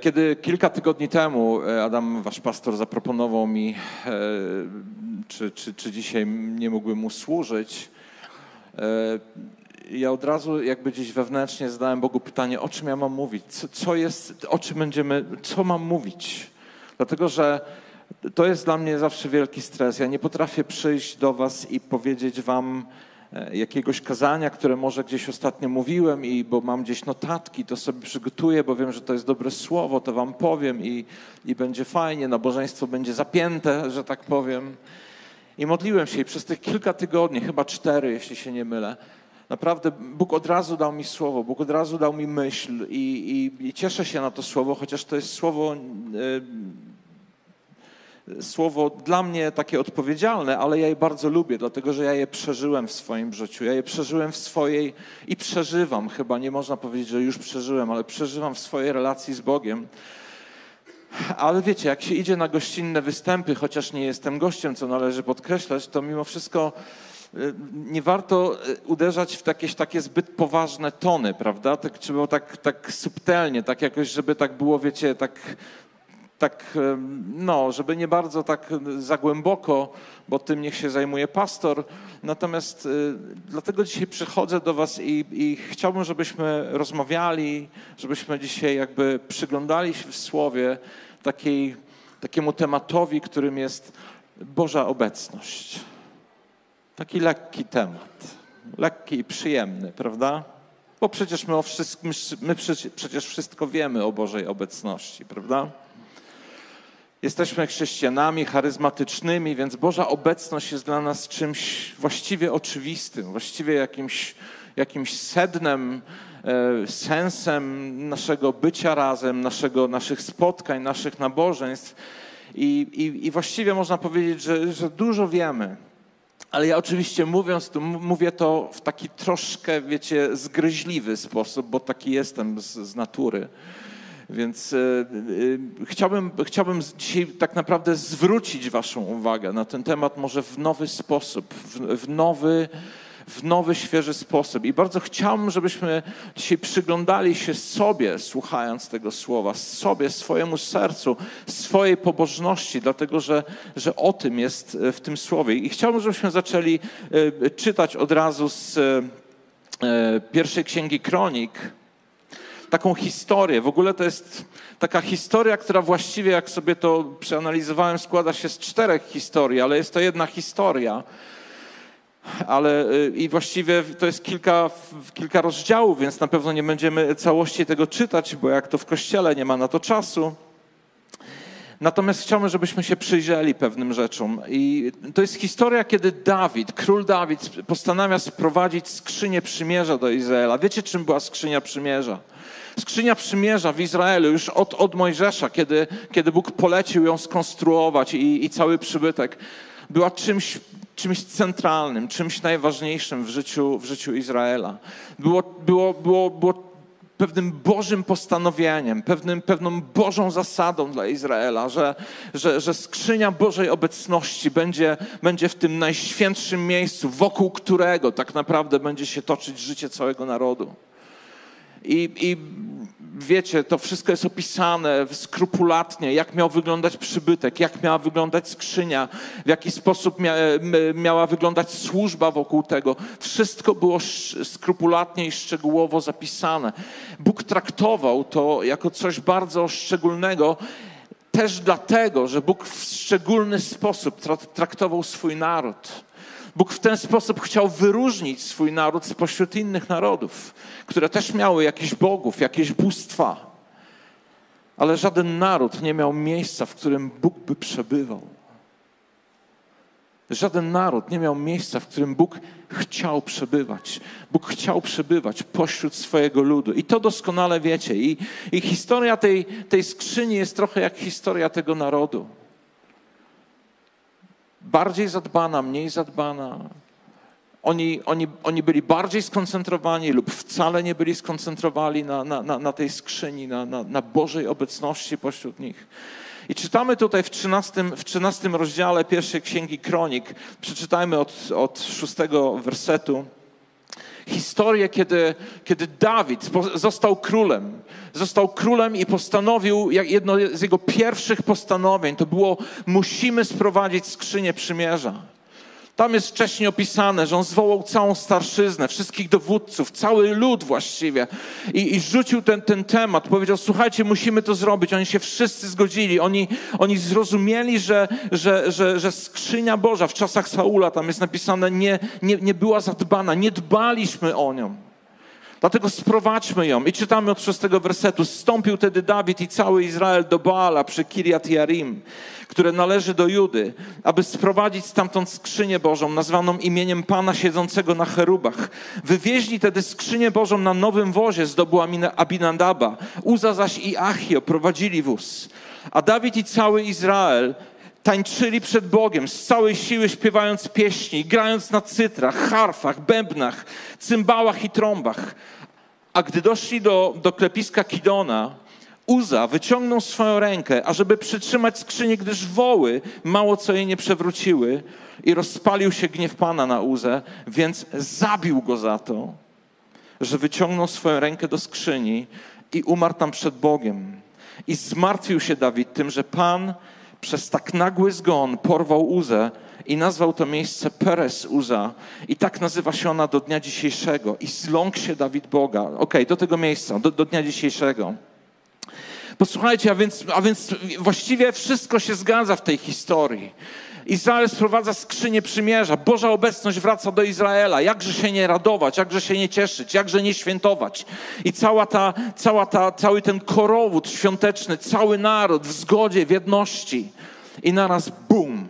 Kiedy kilka tygodni temu e, Adam, wasz pastor, zaproponował mi, e, czy, czy, czy dzisiaj nie mógłbym mu służyć, e, ja od razu jakby gdzieś wewnętrznie zadałem Bogu pytanie, o czym ja mam mówić, co, co jest, o czym będziemy, co mam mówić. Dlatego, że to jest dla mnie zawsze wielki stres. Ja nie potrafię przyjść do was i powiedzieć wam, jakiegoś kazania, które może gdzieś ostatnio mówiłem i bo mam gdzieś notatki, to sobie przygotuję, bo wiem, że to jest dobre słowo, to wam powiem i, i będzie fajnie, nabożeństwo będzie zapięte, że tak powiem. I modliłem się i przez tych kilka tygodni, chyba cztery, jeśli się nie mylę, naprawdę Bóg od razu dał mi słowo, Bóg od razu dał mi myśl i, i, i cieszę się na to słowo, chociaż to jest słowo słowo dla mnie takie odpowiedzialne, ale ja je bardzo lubię, dlatego że ja je przeżyłem w swoim życiu. Ja je przeżyłem w swojej i przeżywam, chyba nie można powiedzieć, że już przeżyłem, ale przeżywam w swojej relacji z Bogiem. Ale wiecie, jak się idzie na gościnne występy, chociaż nie jestem gościem, co należy podkreślać, to mimo wszystko y, nie warto y, uderzać w jakieś takie zbyt poważne tony, prawda? Tak, trzeba tak, tak subtelnie, tak jakoś, żeby tak było, wiecie, tak tak, no, żeby nie bardzo tak za głęboko, bo tym niech się zajmuje pastor. Natomiast y, dlatego dzisiaj przychodzę do Was i, i chciałbym, żebyśmy rozmawiali, żebyśmy dzisiaj jakby przyglądali się w Słowie takiej, takiemu tematowi, którym jest Boża obecność. Taki lekki temat, lekki i przyjemny, prawda? Bo przecież my, o wszystkim, my przecież wszystko wiemy o Bożej obecności, prawda? Jesteśmy chrześcijanami charyzmatycznymi, więc Boża obecność jest dla nas czymś właściwie oczywistym, właściwie jakimś, jakimś sednem, e, sensem naszego bycia razem, naszego, naszych spotkań, naszych nabożeństw. I, i, i właściwie można powiedzieć, że, że dużo wiemy. Ale ja oczywiście mówiąc to, mówię to w taki troszkę, wiecie, zgryźliwy sposób, bo taki jestem z, z natury. Więc e, e, chciałbym, chciałbym dzisiaj tak naprawdę zwrócić Waszą uwagę na ten temat może w nowy sposób, w, w nowy w nowy, świeży sposób. I bardzo chciałbym, żebyśmy dzisiaj przyglądali się sobie, słuchając tego słowa, sobie, swojemu sercu, swojej pobożności, dlatego że, że o tym jest e, w tym słowie. I chciałbym, żebyśmy zaczęli czytać od razu z pierwszej księgi Kronik, taką historię. W ogóle to jest taka historia, która właściwie, jak sobie to przeanalizowałem, składa się z czterech historii, ale jest to jedna historia. Ale y, i właściwie to jest kilka, kilka rozdziałów, więc na pewno nie będziemy całości tego czytać, bo jak to w kościele nie ma na to czasu. Natomiast chciałbym, żebyśmy się przyjrzeli pewnym rzeczom. I to jest historia, kiedy Dawid, król Dawid, postanawia sprowadzić skrzynię przymierza do Izraela. Wiecie, czym była skrzynia przymierza? Skrzynia przymierza w Izraelu już od, od Mojżesza, kiedy, kiedy Bóg polecił ją skonstruować i, i cały przybytek, była czymś czymś centralnym, czymś najważniejszym w życiu, w życiu Izraela. Było, było, było, było pewnym Bożym postanowieniem, pewnym, pewną Bożą zasadą dla Izraela, że, że, że skrzynia Bożej obecności będzie, będzie w tym najświętszym miejscu, wokół którego tak naprawdę będzie się toczyć życie całego narodu. I, I wiecie, to wszystko jest opisane skrupulatnie, jak miał wyglądać przybytek, jak miała wyglądać skrzynia, w jaki sposób mia, miała wyglądać służba wokół tego. Wszystko było skrupulatnie i szczegółowo zapisane. Bóg traktował to jako coś bardzo szczególnego, też dlatego, że Bóg w szczególny sposób traktował swój naród. Bóg w ten sposób chciał wyróżnić swój naród spośród innych narodów, które też miały jakieś bogów, jakieś bóstwa. Ale żaden naród nie miał miejsca, w którym Bóg by przebywał. Żaden naród nie miał miejsca, w którym Bóg chciał przebywać. Bóg chciał przebywać pośród swojego ludu. I to doskonale wiecie. I, i historia tej, tej skrzyni jest trochę jak historia tego narodu bardziej zadbana, mniej zadbana. Oni, oni, oni byli bardziej skoncentrowani lub wcale nie byli skoncentrowani na, na, na, na tej skrzyni, na, na, na Bożej obecności pośród nich. I czytamy tutaj w 13, w 13 rozdziale pierwszej księgi Kronik, przeczytajmy od, od szóstego wersetu. Historię, kiedy, kiedy Dawid został królem. Został królem i postanowił, jedno z jego pierwszych postanowień, to było musimy sprowadzić skrzynię przymierza. Tam jest wcześniej opisane, że on zwołał całą starszyznę, wszystkich dowódców, cały lud właściwie i, i rzucił ten, ten temat. Powiedział, słuchajcie, musimy to zrobić. Oni się wszyscy zgodzili. Oni, oni zrozumieli, że, że, że, że skrzynia Boża w czasach Saula, tam jest napisane, nie, nie, nie była zadbana. Nie dbaliśmy o nią. Dlatego sprowadźmy ją. I czytamy od szóstego wersetu. Stąpił tedy Dawid i cały Izrael do Baala przy Kiriat Jarim, które należy do Judy, aby sprowadzić stamtąd skrzynię Bożą, nazwaną imieniem Pana siedzącego na cherubach. Wywieźli tedy skrzynię Bożą na nowym wozie z dobu Abinadaba. Uza zaś i Achio prowadzili wóz. A Dawid i cały Izrael tańczyli przed Bogiem z całej siły, śpiewając pieśni, grając na cytrach, harfach, bębnach, cymbałach i trąbach. A gdy doszli do, do klepiska Kidona, Uza wyciągnął swoją rękę, ażeby przytrzymać skrzynię, gdyż woły mało co jej nie przewróciły i rozpalił się gniew Pana na Uzę, więc zabił go za to, że wyciągnął swoją rękę do skrzyni i umarł tam przed Bogiem. I zmartwił się Dawid tym, że Pan przez tak nagły zgon porwał Uzę i nazwał to miejsce Peres Uza. I tak nazywa się ona do dnia dzisiejszego. I zląkł się Dawid Boga. Okej, okay, do tego miejsca, do, do dnia dzisiejszego. Posłuchajcie, a więc, a więc właściwie wszystko się zgadza w tej historii. Izrael sprowadza skrzynię przymierza. Boża obecność wraca do Izraela. Jakże się nie radować, jakże się nie cieszyć, jakże nie świętować. I cała ta, cała ta, cały ten korowód świąteczny, cały naród w zgodzie, w jedności. I naraz bum.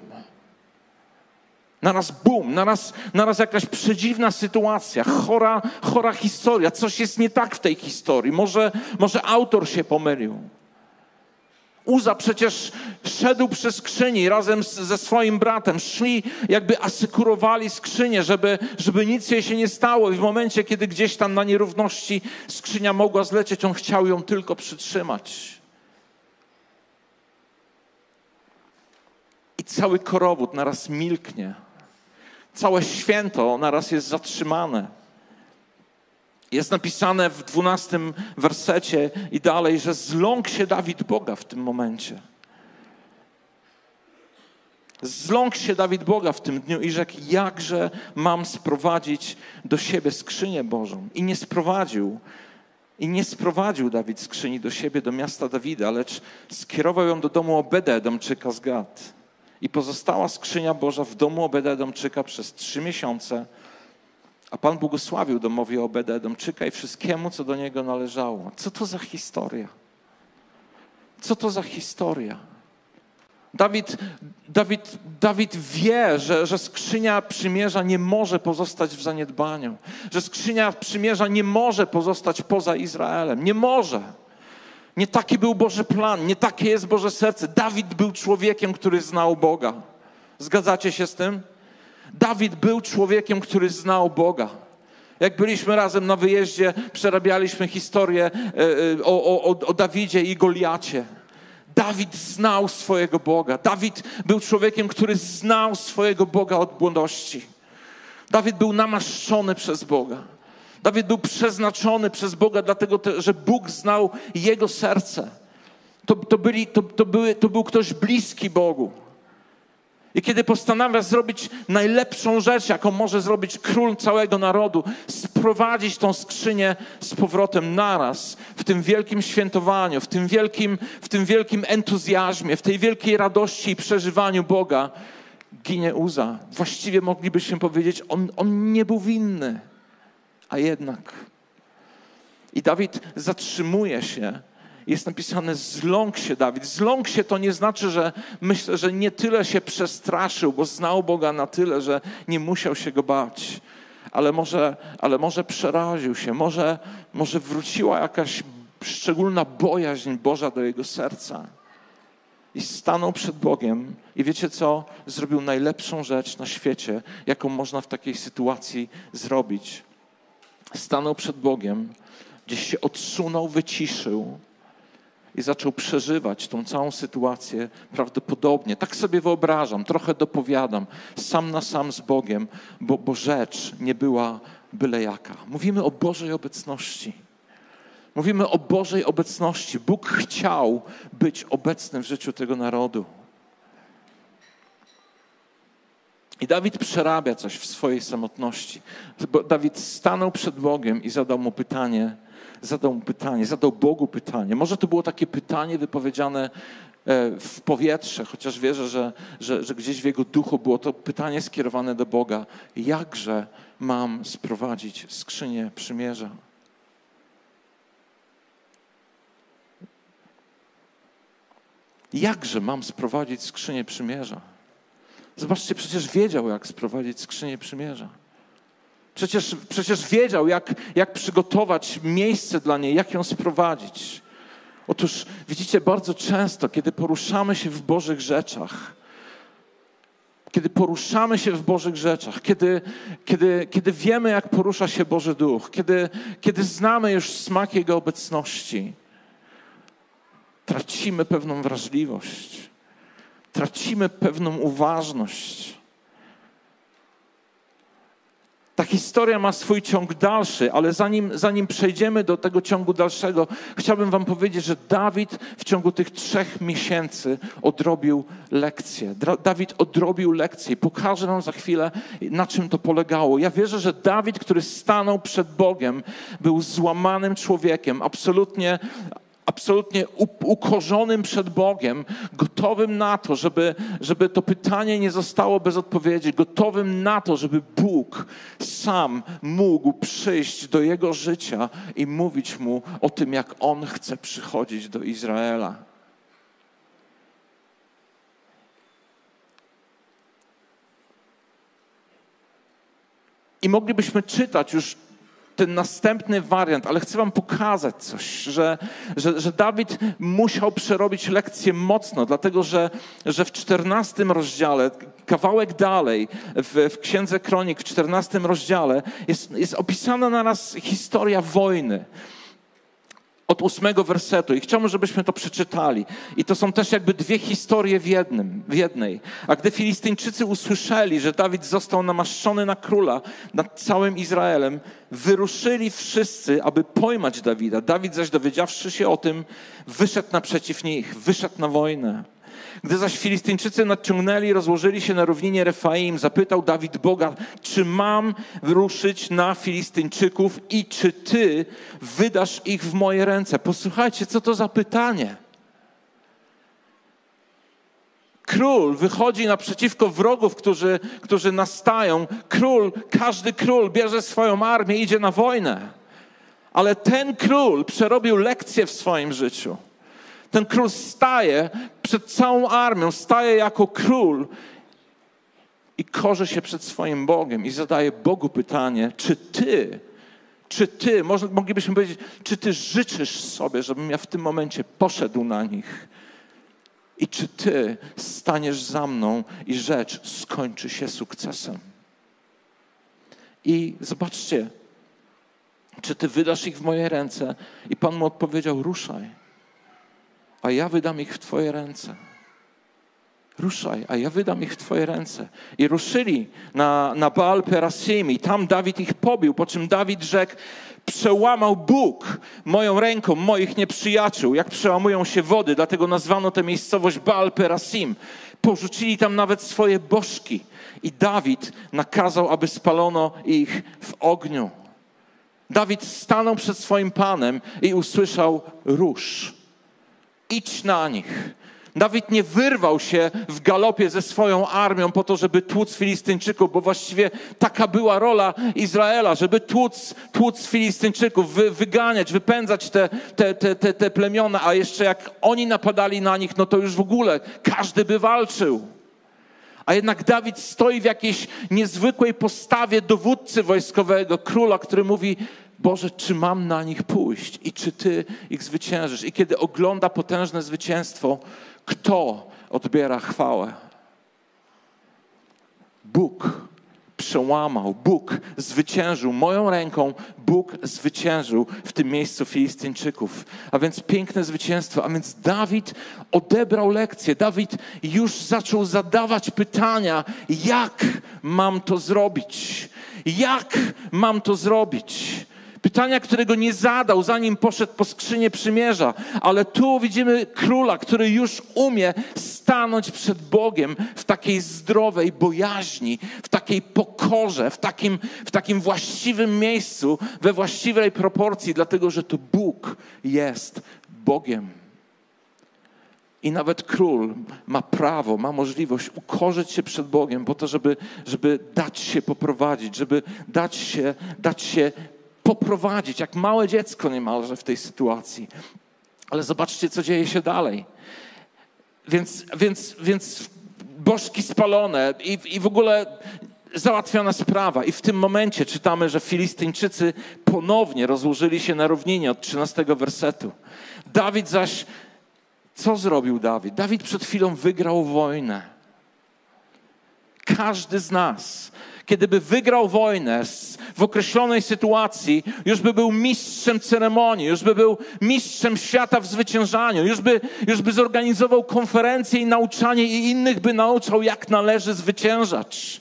Naraz bum, naraz, naraz jakaś przedziwna sytuacja, chora, chora historia. Coś jest nie tak w tej historii. Może, może autor się pomylił. Uza przecież szedł przy skrzyni razem z, ze swoim bratem. Szli, jakby asekurowali skrzynię, żeby, żeby nic jej się nie stało. I w momencie, kiedy gdzieś tam na nierówności skrzynia mogła zlecieć, on chciał ją tylko przytrzymać. I cały korowód naraz milknie. Całe święto naraz jest zatrzymane. Jest napisane w dwunastym wersecie i dalej, że zląkł się Dawid Boga w tym momencie. Zląkł się Dawid Boga w tym dniu i rzekł, jakże mam sprowadzić do siebie skrzynię Bożą. I nie sprowadził. I nie sprowadził Dawid skrzyni do siebie, do miasta Dawida, lecz skierował ją do domu Obeda Edomczyka z Gad. I pozostała skrzynia Boża w domu Obeda Edomczyka przez trzy miesiące, a Pan błogosławił domowi Obeda Edomczyka i wszystkiemu, co do niego należało. Co to za historia? Co to za historia? Dawid, Dawid, Dawid wie, że, że skrzynia przymierza nie może pozostać w zaniedbaniu, że skrzynia przymierza nie może pozostać poza Izraelem. Nie może. Nie taki był Boży plan, nie takie jest Boże serce. Dawid był człowiekiem, który znał Boga. Zgadzacie się z tym? Dawid był człowiekiem, który znał Boga. Jak byliśmy razem na wyjeździe, przerabialiśmy historię e, e, o, o, o Dawidzie i Goliacie. Dawid znał swojego Boga. Dawid był człowiekiem, który znał swojego Boga od młodości. Dawid był namaszczony przez Boga. Dawid był przeznaczony przez Boga, dlatego, że Bóg znał jego serce. To, to, byli, to, to, były, to był ktoś bliski Bogu. I kiedy postanawia zrobić najlepszą rzecz, jaką może zrobić król całego narodu, sprowadzić tą skrzynię z powrotem naraz, w tym wielkim świętowaniu, w tym wielkim, w tym wielkim entuzjazmie, w tej wielkiej radości i przeżywaniu Boga, ginie Uza. Właściwie moglibyśmy powiedzieć, on, on nie był winny, a jednak. I Dawid zatrzymuje się jest napisane zląkł się Dawid. Zląkł się to nie znaczy, że myślę, że nie tyle się przestraszył, bo znał Boga na tyle, że nie musiał się go bać. Ale może, ale może przeraził się, może, może wróciła jakaś szczególna bojaźń Boża do jego serca. I stanął przed Bogiem i wiecie co? Zrobił najlepszą rzecz na świecie, jaką można w takiej sytuacji zrobić. Stanął przed Bogiem, gdzieś się odsunął, wyciszył i zaczął przeżywać tą całą sytuację prawdopodobnie. Tak sobie wyobrażam, trochę dopowiadam, sam na sam z Bogiem, bo, bo rzecz nie była byle jaka. Mówimy o Bożej obecności. Mówimy o Bożej obecności. Bóg chciał być obecny w życiu tego narodu. I Dawid przerabia coś w swojej samotności. Dawid stanął przed Bogiem i zadał mu pytanie, zadał mu pytanie, zadał Bogu pytanie. Może to było takie pytanie wypowiedziane e, w powietrze, chociaż wierzę, że, że, że gdzieś w jego duchu było to pytanie skierowane do Boga. Jakże mam sprowadzić skrzynię przymierza? Jakże mam sprowadzić skrzynię przymierza? Zobaczcie, przecież wiedział, jak sprowadzić skrzynię przymierza. Przecież, przecież wiedział, jak, jak przygotować miejsce dla niej, jak ją sprowadzić. Otóż widzicie, bardzo często, kiedy poruszamy się w Bożych rzeczach, kiedy poruszamy się w Bożych rzeczach, kiedy, kiedy, kiedy wiemy, jak porusza się Boży Duch, kiedy, kiedy znamy już smak Jego obecności, tracimy pewną wrażliwość, tracimy pewną uważność. Ta historia ma swój ciąg dalszy, ale zanim, zanim przejdziemy do tego ciągu dalszego, chciałbym Wam powiedzieć, że Dawid w ciągu tych trzech miesięcy odrobił lekcję. Dawid odrobił lekcję. Pokażę Wam za chwilę, na czym to polegało. Ja wierzę, że Dawid, który stanął przed Bogiem, był złamanym człowiekiem, absolutnie absolutnie ukorzonym przed Bogiem, gotowym na to, żeby, żeby to pytanie nie zostało bez odpowiedzi, gotowym na to, żeby Bóg sam mógł przyjść do jego życia i mówić mu o tym, jak on chce przychodzić do Izraela. I moglibyśmy czytać już ten następny wariant, ale chcę Wam pokazać coś, że, że, że Dawid musiał przerobić lekcję mocno, dlatego że, że w czternastym rozdziale, kawałek dalej, w, w Księdze Kronik, w czternastym rozdziale, jest, jest opisana naraz historia wojny od ósmego wersetu i chciałbym, żebyśmy to przeczytali. I to są też jakby dwie historie w, jednym, w jednej. A gdy Filistyńczycy usłyszeli, że Dawid został namaszczony na króla nad całym Izraelem, wyruszyli wszyscy, aby pojmać Dawida. Dawid zaś dowiedziawszy się o tym, wyszedł naprzeciw nich, wyszedł na wojnę. Gdy zaś Filistyńczycy nadciągnęli, rozłożyli się na równinie Refaim, zapytał Dawid Boga, czy mam ruszyć na Filistyńczyków i czy Ty wydasz ich w moje ręce? Posłuchajcie, co to za pytanie. Król wychodzi naprzeciwko wrogów, którzy, którzy nastają. Król, każdy król bierze swoją armię, idzie na wojnę. Ale ten król przerobił lekcję w swoim życiu. Ten król staje przed całą armią, staje jako król i korze się przed swoim Bogiem i zadaje Bogu pytanie, czy ty, czy ty, może, moglibyśmy powiedzieć, czy ty życzysz sobie, żebym ja w tym momencie poszedł na nich? I czy ty staniesz za mną i rzecz skończy się sukcesem? I zobaczcie, czy ty wydasz ich w moje ręce? I Pan mu odpowiedział: ruszaj a ja wydam ich w Twoje ręce. Ruszaj, a ja wydam ich w Twoje ręce. I ruszyli na, na Baal Perasim i tam Dawid ich pobił, po czym Dawid rzekł, przełamał Bóg moją ręką moich nieprzyjaciół, jak przełamują się wody, dlatego nazwano tę miejscowość Baal Perasim. Porzucili tam nawet swoje bożki i Dawid nakazał, aby spalono ich w ogniu. Dawid stanął przed swoim Panem i usłyszał rusz idź na nich. Dawid nie wyrwał się w galopie ze swoją armią po to, żeby tłuc Filistyńczyków, bo właściwie taka była rola Izraela, żeby tłuc, tłuc Filistyńczyków, wy, wyganiać, wypędzać te, te, te, te, te plemiona, a jeszcze jak oni napadali na nich, no to już w ogóle każdy by walczył. A jednak Dawid stoi w jakiejś niezwykłej postawie dowódcy wojskowego, króla, który mówi: Boże, czy mam na nich pójść i czy Ty ich zwyciężysz? I kiedy ogląda potężne zwycięstwo, kto odbiera chwałę? Bóg przełamał, Bóg zwyciężył moją ręką, Bóg zwyciężył w tym miejscu Filistyńczyków. A więc piękne zwycięstwo. A więc Dawid odebrał lekcję. Dawid już zaczął zadawać pytania, jak mam to zrobić jak mam to zrobić? Pytania, którego nie zadał, zanim poszedł po skrzynię przymierza. Ale tu widzimy króla, który już umie stanąć przed Bogiem w takiej zdrowej bojaźni, w takiej pokorze, w takim, w takim właściwym miejscu, we właściwej proporcji, dlatego że to Bóg jest Bogiem. I nawet król ma prawo, ma możliwość ukorzyć się przed Bogiem po to, żeby, żeby dać się poprowadzić, żeby dać się, dać się poprowadzić, jak małe dziecko niemalże w tej sytuacji. Ale zobaczcie, co dzieje się dalej. Więc, więc, więc bożki spalone i, i w ogóle załatwiona sprawa. I w tym momencie czytamy, że Filistyńczycy ponownie rozłożyli się na równinie od 13 wersetu. Dawid zaś, co zrobił Dawid? Dawid przed chwilą wygrał wojnę. Każdy z nas kiedyby wygrał wojnę w określonej sytuacji, już by był mistrzem ceremonii, już by był mistrzem świata w zwyciężaniu, już by, już by zorganizował konferencje i nauczanie i innych by nauczał, jak należy zwyciężać.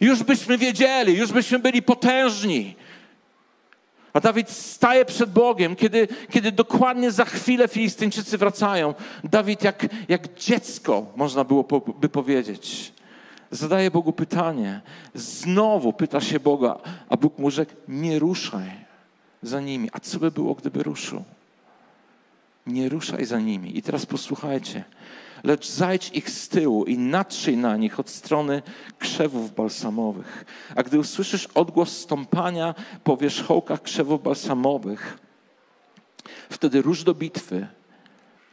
Już byśmy wiedzieli, już byśmy byli potężni. A Dawid staje przed Bogiem, kiedy, kiedy dokładnie za chwilę Filistyńczycy wracają. Dawid jak, jak dziecko, można było by powiedzieć zadaje Bogu pytanie. Znowu pyta się Boga, a Bóg mu rzekł, nie ruszaj za nimi. A co by było, gdyby ruszył? Nie ruszaj za nimi. I teraz posłuchajcie. Lecz zajdź ich z tyłu i natrzyj na nich od strony krzewów balsamowych. A gdy usłyszysz odgłos stąpania po wierzchołkach krzewów balsamowych, wtedy rusz do bitwy,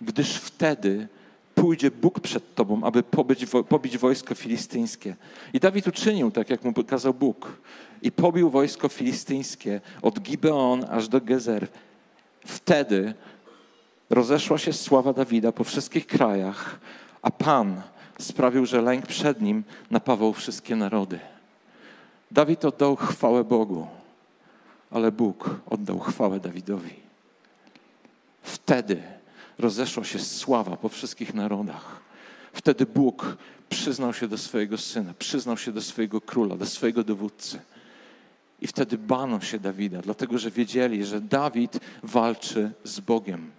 gdyż wtedy pójdzie Bóg przed tobą, aby pobić, pobić wojsko filistyńskie. I Dawid uczynił tak, jak mu kazał Bóg. I pobił wojsko filistyńskie od Gibeon aż do Gezer. Wtedy rozeszła się sława Dawida po wszystkich krajach, a Pan sprawił, że lęk przed nim napawał wszystkie narody. Dawid oddał chwałę Bogu, ale Bóg oddał chwałę Dawidowi. Wtedy rozeszła się sława po wszystkich narodach. Wtedy Bóg przyznał się do swojego syna, przyznał się do swojego króla, do swojego dowódcy. I wtedy bano się Dawida, dlatego że wiedzieli, że Dawid walczy z Bogiem.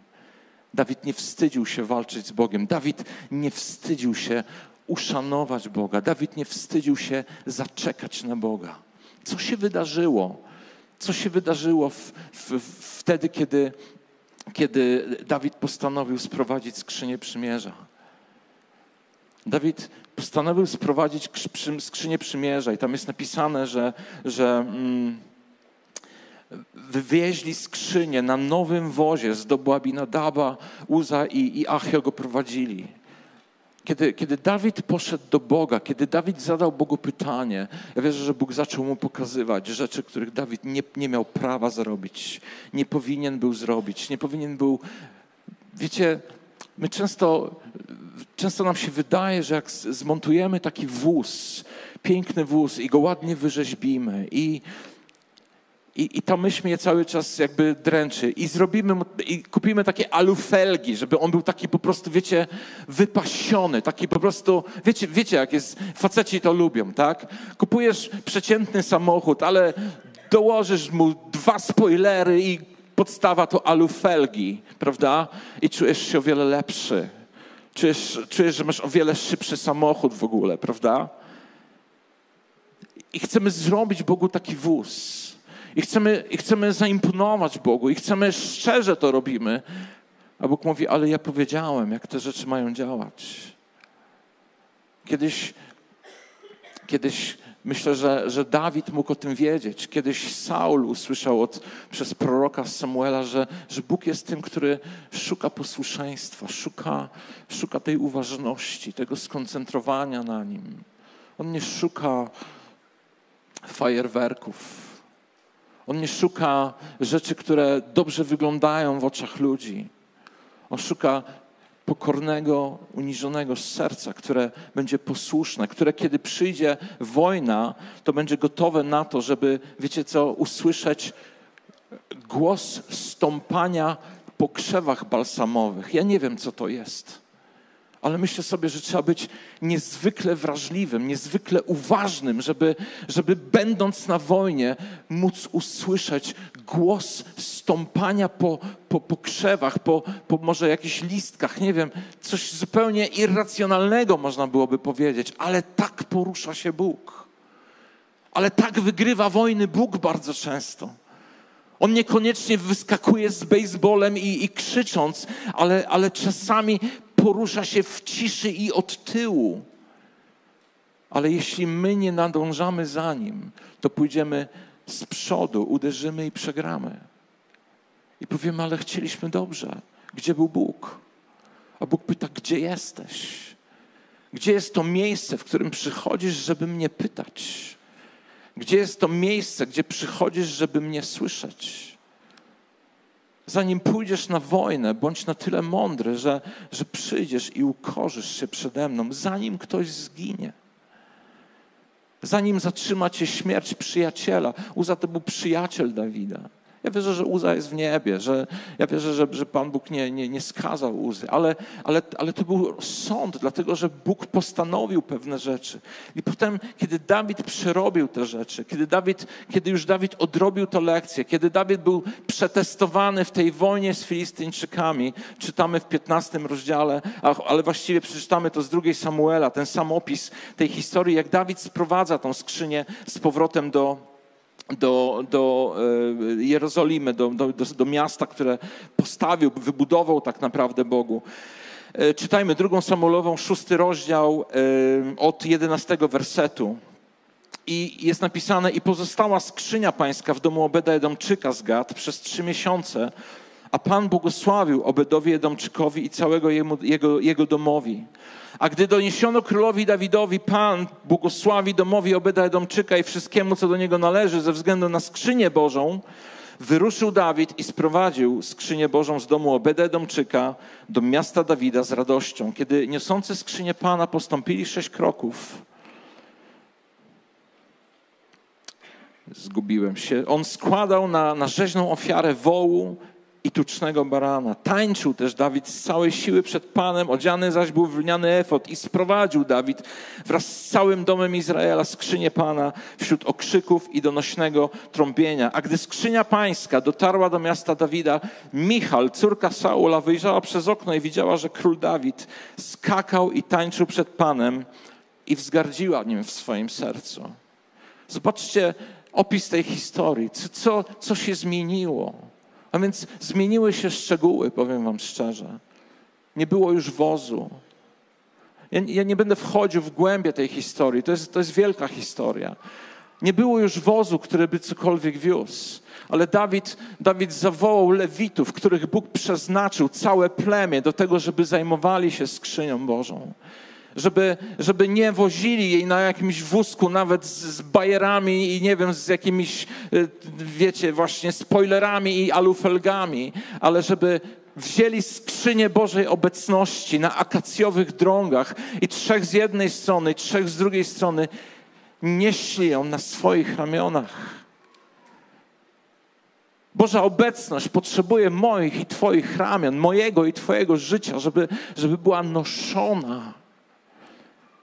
Dawid nie wstydził się walczyć z Bogiem. Dawid nie wstydził się uszanować Boga. Dawid nie wstydził się zaczekać na Boga. Co się wydarzyło? Co się wydarzyło w, w, wtedy, kiedy kiedy Dawid postanowił sprowadzić skrzynię przymierza. Dawid postanowił sprowadzić skrzynię przymierza i tam jest napisane, że, że mm, wywieźli skrzynię na nowym wozie z dobu Abinadaba, Uza i, i Achio go prowadzili. Kiedy, kiedy Dawid poszedł do Boga, kiedy Dawid zadał Bogu pytanie, ja wierzę, że Bóg zaczął mu pokazywać rzeczy, których Dawid nie, nie miał prawa zrobić, nie powinien był zrobić, nie powinien był. Wiecie, my często, często nam się wydaje, że jak zmontujemy taki wóz, piękny wóz i go ładnie wyrzeźbimy i i, I ta myśl mnie cały czas jakby dręczy. I zrobimy, i kupimy takie alufelgi, żeby on był taki po prostu, wiecie, wypasiony, taki po prostu, wiecie, wiecie jak jest, faceci to lubią, tak? Kupujesz przeciętny samochód, ale dołożysz mu dwa spoilery i podstawa to alufelgi, prawda? I czujesz się o wiele lepszy. Czujesz, czujesz, że masz o wiele szybszy samochód w ogóle, prawda? I chcemy zrobić Bogu taki wóz i chcemy, i chcemy zaimponować Bogu i chcemy szczerze to robimy. A Bóg mówi, ale ja powiedziałem, jak te rzeczy mają działać. Kiedyś, kiedyś myślę, że, że Dawid mógł o tym wiedzieć. Kiedyś Saul usłyszał od, przez proroka Samuela, że, że Bóg jest tym, który szuka posłuszeństwa, szuka, szuka tej uważności, tego skoncentrowania na nim. On nie szuka fajerwerków. On nie szuka rzeczy, które dobrze wyglądają w oczach ludzi. On szuka pokornego, uniżonego serca, które będzie posłuszne, które kiedy przyjdzie wojna, to będzie gotowe na to, żeby, wiecie co, usłyszeć głos stąpania po krzewach balsamowych. Ja nie wiem, co to jest, ale myślę sobie, że trzeba być niezwykle wrażliwym, niezwykle uważnym, żeby, żeby będąc na wojnie, móc usłyszeć głos stąpania po, po, po krzewach, po, po może jakichś listkach, nie wiem, coś zupełnie irracjonalnego można byłoby powiedzieć, ale tak porusza się Bóg. Ale tak wygrywa wojny Bóg bardzo często. On niekoniecznie wyskakuje z baseballem i, i krzycząc, ale, ale czasami porusza się w ciszy i od tyłu. Ale jeśli my nie nadążamy za nim, to pójdziemy z przodu, uderzymy i przegramy. I powiemy, ale chcieliśmy dobrze. Gdzie był Bóg? A Bóg pyta, gdzie jesteś? Gdzie jest to miejsce, w którym przychodzisz, żeby mnie pytać? Gdzie jest to miejsce, gdzie przychodzisz, żeby mnie słyszeć? Zanim pójdziesz na wojnę, bądź na tyle mądry, że, że przyjdziesz i ukorzysz się przede mną, zanim ktoś zginie. Zanim zatrzyma cię śmierć przyjaciela. Uza to był przyjaciel Dawida. Ja wierzę, że Uza jest w niebie, że ja wierzę, że, że Pan Bóg nie, nie, nie skazał Uzy, ale, ale, ale to był sąd, dlatego że Bóg postanowił pewne rzeczy. I potem, kiedy Dawid przerobił te rzeczy, kiedy, Dawid, kiedy już Dawid odrobił tę lekcję, kiedy Dawid był przetestowany w tej wojnie z Filistyńczykami, czytamy w 15 rozdziale, ale właściwie przeczytamy to z drugiej Samuela, ten sam opis tej historii, jak Dawid sprowadza tą skrzynię z powrotem do do, do e, Jerozolimy, do, do, do miasta, które postawił, wybudował tak naprawdę Bogu. E, czytajmy drugą Samuelową, szósty rozdział e, od jedenastego wersetu. I jest napisane, i pozostała skrzynia pańska w domu Obeda Edomczyka z Gad przez trzy miesiące, a Pan błogosławił Obedowi Edomczykowi i całego jego, jego, jego domowi. A gdy doniesiono królowi Dawidowi, Pan błogosławi domowi Obeda Edomczyka i wszystkiemu, co do niego należy, ze względu na skrzynię Bożą, wyruszył Dawid i sprowadził skrzynię Bożą z domu Obeda Edomczyka do miasta Dawida z radością. Kiedy niosący skrzynię Pana postąpili sześć kroków, zgubiłem się, on składał na, na rzeźną ofiarę wołu i tucznego barana. Tańczył też Dawid z całej siły przed Panem, odziany zaś był w lniany efot i sprowadził Dawid wraz z całym domem Izraela skrzynię Pana wśród okrzyków i donośnego trąbienia. A gdy skrzynia pańska dotarła do miasta Dawida, Michal, córka Saula, wyjrzała przez okno i widziała, że król Dawid skakał i tańczył przed Panem i wzgardziła nim w swoim sercu. Zobaczcie opis tej historii, co, co się zmieniło. A więc zmieniły się szczegóły, powiem Wam szczerze. Nie było już wozu. Ja, ja, nie będę wchodził w głębie tej historii, to jest, to jest wielka historia. Nie było już wozu, który by cokolwiek wiózł. Ale Dawid, Dawid zawołał Lewitów, których Bóg przeznaczył, całe plemię do tego, żeby zajmowali się skrzynią Bożą żeby, żeby nie wozili jej na jakimś wózku, nawet z, z bajerami i nie wiem, z jakimiś, y, wiecie, właśnie spoilerami i alufelgami, ale żeby wzięli skrzynię Bożej obecności na akacjowych drągach i trzech z jednej strony, trzech z drugiej strony nieśli ją na swoich ramionach. Boża obecność potrzebuje moich i Twoich ramion, mojego i Twojego życia, żeby, żeby była noszona.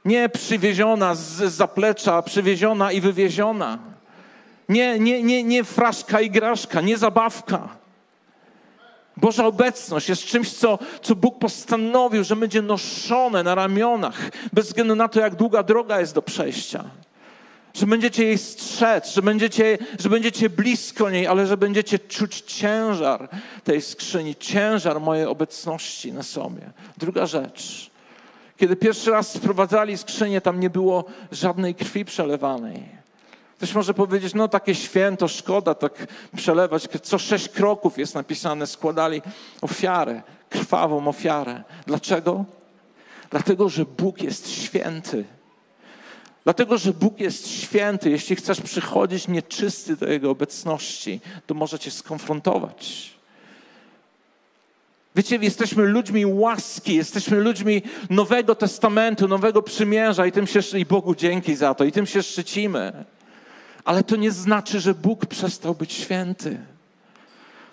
Nie przywieziona z zaplecza, przywieziona i wywieziona. Nie, nie, nie, nie fraszka i graszka, nie zabawka. Boża obecność jest czymś, co, co Bóg postanowił, że będzie noszone na ramionach, bez względu na to, jak długa droga jest do przejścia. Że będziecie jej strzec, że będziecie, że będziecie blisko niej, ale że będziecie czuć ciężar tej skrzyni, ciężar mojej obecności na sobie. Druga rzecz. Kiedy pierwszy raz sprowadzali skrzynię, tam nie było żadnej krwi przelewanej. Ktoś może powiedzieć, no takie święto, szkoda tak przelewać. Co sześć kroków jest napisane, składali ofiarę, krwawą ofiarę. Dlaczego? Dlatego, że Bóg jest święty. Dlatego, że Bóg jest święty. Jeśli chcesz przychodzić nieczysty do Jego obecności, to może cię skonfrontować. Wiecie, jesteśmy ludźmi łaski, jesteśmy ludźmi Nowego Testamentu, Nowego Przymierza i tym się i Bogu dzięki za to, i tym się szczycimy. Ale to nie znaczy, że Bóg przestał być święty.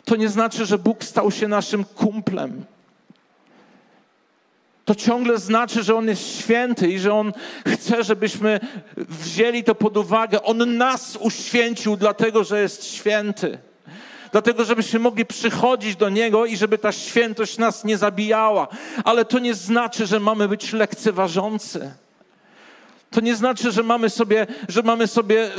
To nie znaczy, że Bóg stał się naszym kumplem. To ciągle znaczy, że On jest święty i że On chce, żebyśmy wzięli to pod uwagę. On nas uświęcił, dlatego że jest święty. Dlatego, żebyśmy mogli przychodzić do Niego i żeby ta świętość nas nie zabijała. Ale to nie znaczy, że mamy być lekceważący. To nie znaczy, że mamy sobie, że mamy sobie e,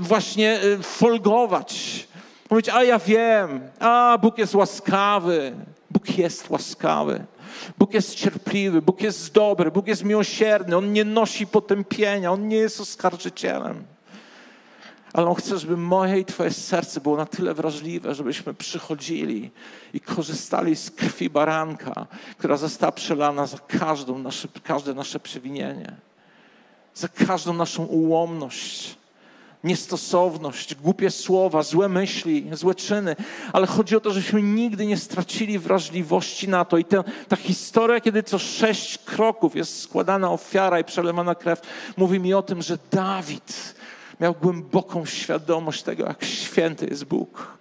właśnie e, folgować. Mówić, a ja wiem, a Bóg jest łaskawy. Bóg jest łaskawy. Bóg jest cierpliwy, Bóg jest dobry, Bóg jest miłosierny, On nie nosi potępienia, On nie jest oskarżycielem. Ale On chce, żeby moje i Twoje serce było na tyle wrażliwe, żebyśmy przychodzili i korzystali z krwi baranka, która została przelana za każdą nasze, każde nasze przewinienie, za każdą naszą ułomność niestosowność, głupie słowa, złe myśli, złe czyny, ale chodzi o to, żebyśmy nigdy nie stracili wrażliwości na to. I ta, ta historia, kiedy co sześć kroków jest składana ofiara i przelewana krew, mówi mi o tym, że Dawid miał głęboką świadomość tego, jak święty jest Bóg.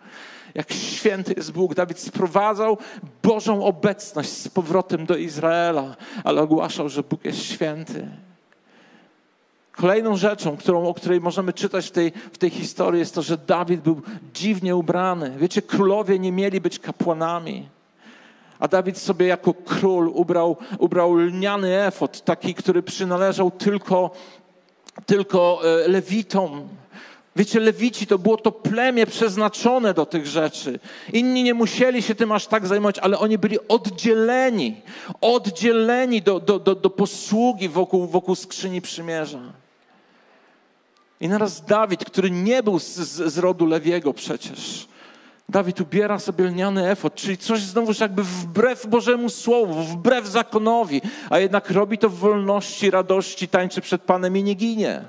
Jak święty jest Bóg. Dawid sprowadzał Bożą obecność z powrotem do Izraela, ale ogłaszał, że Bóg jest święty. Kolejną rzeczą, którą, o której możemy czytać w tej, w tej historii, jest to, że Dawid był dziwnie ubrany. Wiecie, królowie nie mieli być kapłanami. A Dawid sobie jako król ubrał, ubrał lniany efot, taki, który przynależał tylko, tylko e, lewitom. Wiecie, lewici to było to plemię przeznaczone do tych rzeczy. Inni nie musieli się tym aż tak zajmować, ale oni byli oddzieleni, oddzieleni do, do, do, do posługi wokół, wokół skrzyni przymierza. I naraz Dawid, który nie był z, z, z rodu Lewiego przecież, Dawid ubiera sobie lniany efot, czyli coś znowuż jakby wbrew Bożemu Słowu, wbrew zakonowi, a jednak robi to w wolności, radości, tańczy przed Panem i nie ginie.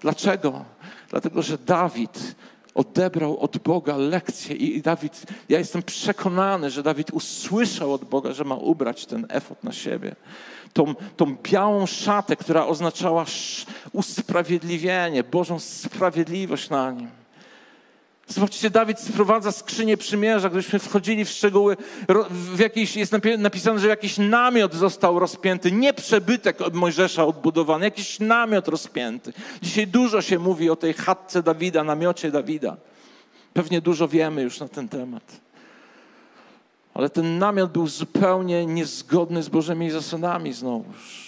Dlaczego? Dlatego, że Dawid odebrał od Boga lekcję i Dawid, ja jestem przekonany, że Dawid usłyszał od Boga, że ma ubrać ten efot na siebie tą, tą białą szatę, która oznaczała usprawiedliwienie, Bożą sprawiedliwość na nim. Zobaczcie, Dawid sprowadza skrzynię przymierza, gdybyśmy wchodzili w szczegóły, w jest napisane, że jakiś namiot został rozpięty, nie przebytek od Mojżesza odbudowany, jakiś namiot rozpięty. Dzisiaj dużo się mówi o tej chatce Dawida, namiocie Dawida. Pewnie dużo wiemy już na ten temat. Ale ten namiot był zupełnie niezgodny z Bożymi zasadami znowuż.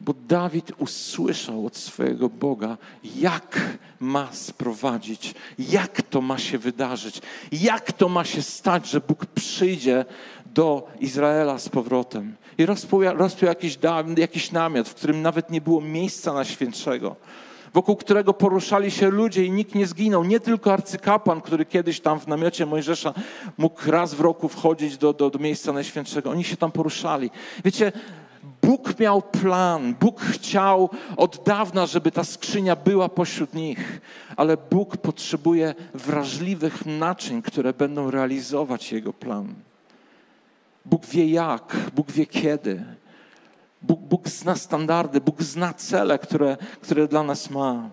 Bo Dawid usłyszał od swojego Boga, jak ma sprowadzić, jak to ma się wydarzyć, jak to ma się stać, że Bóg przyjdzie do Izraela z powrotem. I rozpiął, jakiś, jakiś namiot, w którym nawet nie było miejsca na świętszego wokół którego poruszali się ludzie i nikt nie zginął. Nie tylko arcykapłan, który kiedyś tam w namiocie Mojżesza mógł raz w roku wchodzić do, do, do miejsca najświętszego. Oni się tam poruszali. Wiecie, Bóg miał plan, Bóg chciał od dawna, żeby ta skrzynia była pośród nich, ale Bóg potrzebuje wrażliwych naczyń, które będą realizować Jego plan. Bóg wie jak, Bóg wie kiedy. Bóg, Bóg zna standardy, Bóg zna cele, które, które dla nas ma.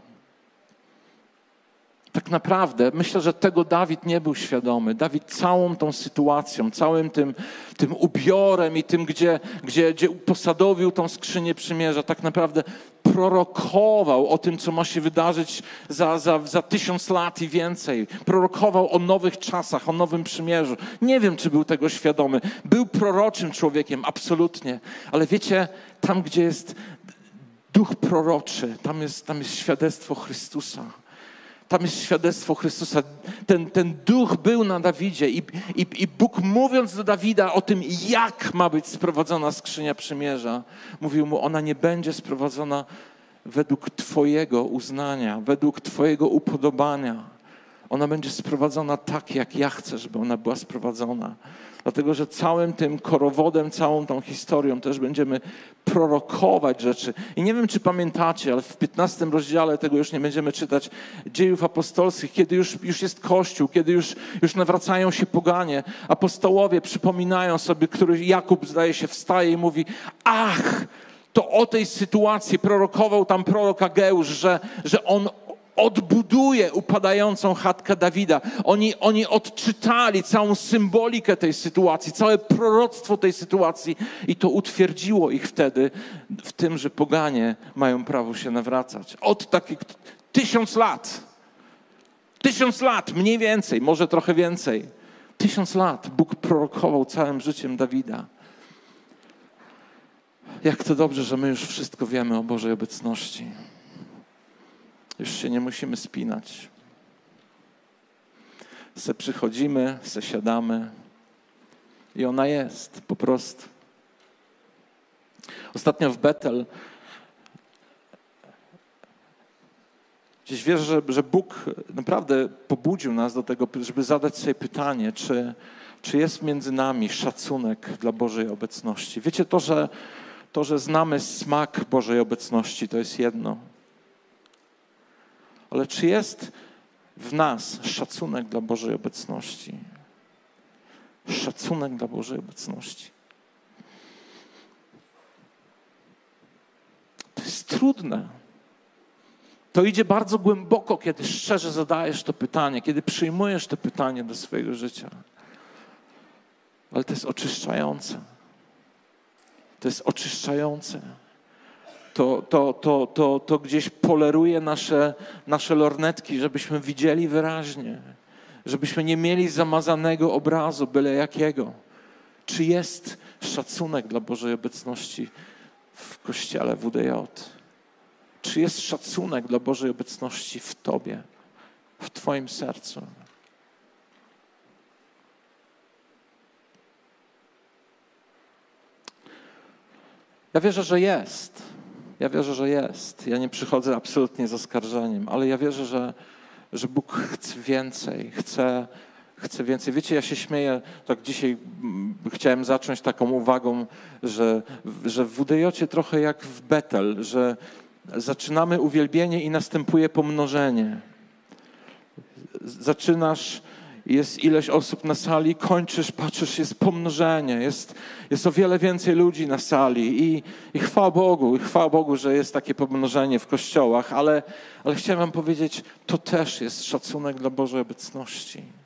Tak naprawdę myślę, że tego Dawid nie był świadomy. Dawid całą tą sytuacją, całym tym, tym ubiorem i tym, gdzie, gdzie, gdzie posadowił tą skrzynię przymierza, tak naprawdę prorokował o tym, co ma się wydarzyć za, za, za tysiąc lat i więcej. Prorokował o nowych czasach, o nowym przymierzu. Nie wiem, czy był tego świadomy. Był proroczym człowiekiem, absolutnie. Ale wiecie, tam, gdzie jest duch proroczy, tam jest, tam jest świadectwo Chrystusa. Tam jest świadectwo Chrystusa. Ten, ten duch był na Dawidzie i, i, i Bóg mówiąc do Dawida o tym, jak ma być sprowadzona skrzynia przymierza, mówił mu, ona nie będzie sprowadzona według Twojego uznania, według Twojego upodobania. Ona będzie sprowadzona tak, jak ja chcę, żeby ona była sprowadzona. Dlatego, że całym tym korowodem, całą tą historią też będziemy prorokować rzeczy. I nie wiem, czy pamiętacie, ale w 15 rozdziale tego już nie będziemy czytać dziejów apostolskich, kiedy już, już jest Kościół, kiedy już, już nawracają się poganie. Apostołowie przypominają sobie, który Jakub zdaje się wstaje i mówi, ach, to o tej sytuacji prorokował tam prorok Ageusz, że, że on odbuduje upadającą chatkę Dawida. Oni, oni odczytali całą symbolikę tej sytuacji, całe proroctwo tej sytuacji i to utwierdziło ich wtedy w tym, że poganie mają prawo się nawracać. Od takich tysiąc lat. Tysiąc lat, mniej więcej, może trochę więcej. Tysiąc lat Bóg prorokował całym życiem Dawida. Jak to dobrze, że my już wszystko wiemy o Bożej obecności. Już się nie musimy spinać. Se przychodzimy, se siadamy i ona jest po prostu. Ostatnio w Betel gdzieś wierzę, że, że Bóg naprawdę pobudził nas do tego, żeby zadać sobie pytanie, czy, czy jest między nami szacunek dla Bożej obecności. Wiecie, to że, to, że znamy smak Bożej obecności, to jest jedno ale czy jest w nas szacunek dla Bożej obecności? Szacunek dla Bożej obecności. To jest trudne. To idzie bardzo głęboko, kiedy szczerze zadajesz to pytanie, kiedy przyjmujesz to pytanie do swojego życia. Ale to jest oczyszczające. To jest oczyszczające to, to, to, to, to gdzieś poleruje nasze, nasze lornetki, żebyśmy widzieli wyraźnie, żebyśmy nie mieli zamazanego obrazu, byle jakiego. Czy jest szacunek dla Bożej obecności w kościele WDJ? Czy jest szacunek dla Bożej obecności w Tobie, w Twoim sercu? Ja wierzę, że jest. Ja wierzę, że jest. Ja nie przychodzę absolutnie z oskarżeniem, ale ja wierzę, że, że Bóg chce więcej, chce, chce więcej. Wiecie, ja się śmieję, tak dzisiaj mm, chciałem zacząć taką uwagą, że, że w WDJ trochę jak w Betel, że zaczynamy uwielbienie i następuje pomnożenie. Zaczynasz jest ileś osób na sali, kończysz, patrzysz, jest pomnożenie, jest, jest o wiele więcej ludzi na sali i, i chwała Bogu, i chwała Bogu, że jest takie pomnożenie w kościołach, ale, ale chciałem wam powiedzieć, to też jest szacunek dla Bożej obecności.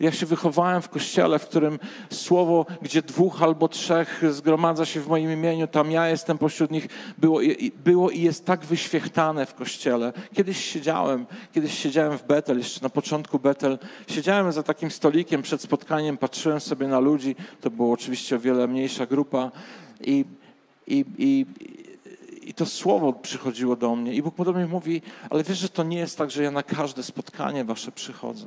Ja się wychowałem w kościele, w którym słowo, gdzie dwóch albo trzech zgromadza się w moim imieniu, tam ja jestem pośród nich, było, było i jest tak wyświechtane w kościele. Kiedyś siedziałem, kiedyś siedziałem w Betel, jeszcze na początku Betel, siedziałem za takim stolikiem przed spotkaniem, patrzyłem sobie na ludzi, to była oczywiście o wiele mniejsza grupa i, i, i, i to słowo przychodziło do mnie i Bóg do mnie mówi, ale wiesz, że to nie jest tak, że ja na każde spotkanie wasze przychodzę.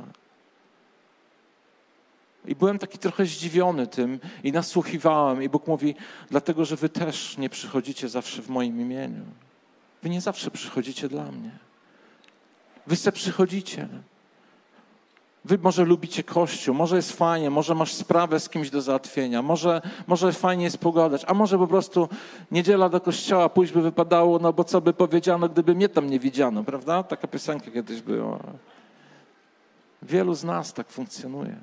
I byłem taki trochę zdziwiony tym i nasłuchiwałem. I Bóg mówi, dlatego, że wy też nie przychodzicie zawsze w moim imieniu. Wy nie zawsze przychodzicie dla mnie. Wy se przychodzicie. Wy może lubicie Kościół, może jest fajnie, może masz sprawę z kimś do załatwienia, może, może fajnie jest pogadać, a może po prostu niedziela do kościoła pójść by wypadało, no bo co by powiedziano, gdyby mnie tam nie widziano, prawda? Taka piosenka kiedyś była. Wielu z nas tak funkcjonuje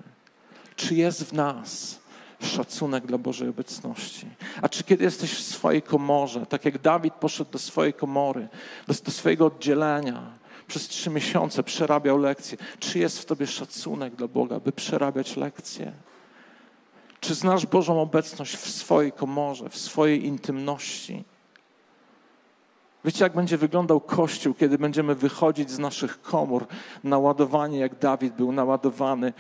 czy jest w nas szacunek dla Bożej obecności. A czy kiedy jesteś w swojej komorze, tak jak Dawid poszedł do swojej komory, do, do swojego oddzielenia, przez trzy miesiące przerabiał lekcje, czy jest w tobie szacunek dla Boga, by przerabiać lekcje? Czy znasz Bożą obecność w swojej komorze, w swojej intymności? Wiecie, jak będzie wyglądał Kościół, kiedy będziemy wychodzić z naszych komór, naładowani, jak Dawid był naładowany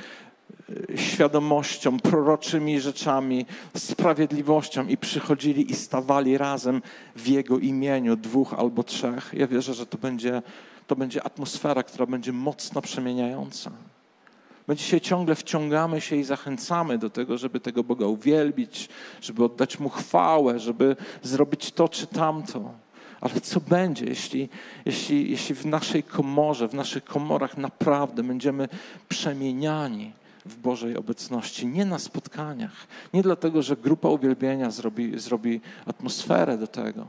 świadomością, proroczymi rzeczami, sprawiedliwością i przychodzili i stawali razem w Jego imieniu, dwóch albo trzech. Ja wierzę, że to będzie, to będzie atmosfera, która będzie mocno przemieniająca. My dzisiaj ciągle wciągamy się i zachęcamy do tego, żeby tego Boga uwielbić, żeby oddać Mu chwałę, żeby zrobić to czy tamto. Ale co będzie, jeśli, jeśli, jeśli w naszej komorze, w naszych komorach naprawdę będziemy przemieniani w Bożej obecności, nie na spotkaniach, nie dlatego, że grupa uwielbienia zrobi, zrobi atmosferę do tego.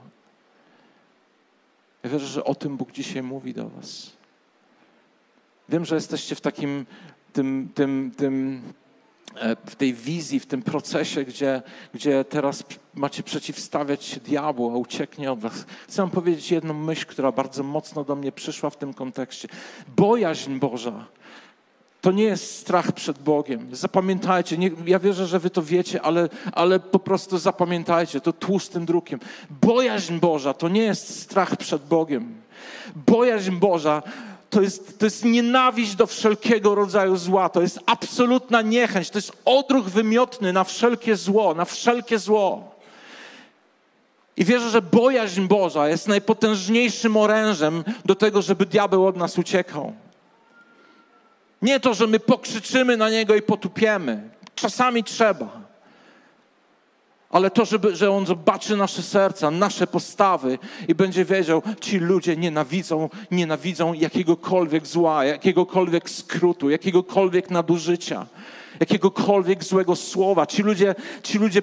Ja wierzę, że o tym Bóg dzisiaj mówi do Was. Wiem, że jesteście w takim tym, tym, tym e, w tej wizji, w tym procesie, gdzie, gdzie teraz macie przeciwstawiać się diabłu, a ucieknie od was. Chcę wam powiedzieć jedną myśl, która bardzo mocno do mnie przyszła w tym kontekście. Bojaźń Boża to nie jest strach przed Bogiem. Zapamiętajcie, nie, ja wierzę, że wy to wiecie, ale, ale po prostu zapamiętajcie to tłustym drukiem. Bojaźń Boża to nie jest strach przed Bogiem. Bojaźń Boża to jest, to jest nienawiść do wszelkiego rodzaju zła, to jest absolutna niechęć, to jest odruch wymiotny na wszelkie zło, na wszelkie zło. I wierzę, że bojaźń Boża jest najpotężniejszym orężem do tego, żeby diabeł od nas uciekał. Nie to, że my pokrzyczymy na niego i potupiemy. Czasami trzeba. Ale to, żeby, że on zobaczy nasze serca, nasze postawy i będzie wiedział, ci ludzie nienawidzą, nienawidzą jakiegokolwiek zła, jakiegokolwiek skrótu, jakiegokolwiek nadużycia, jakiegokolwiek złego słowa. Ci ludzie, ci ludzie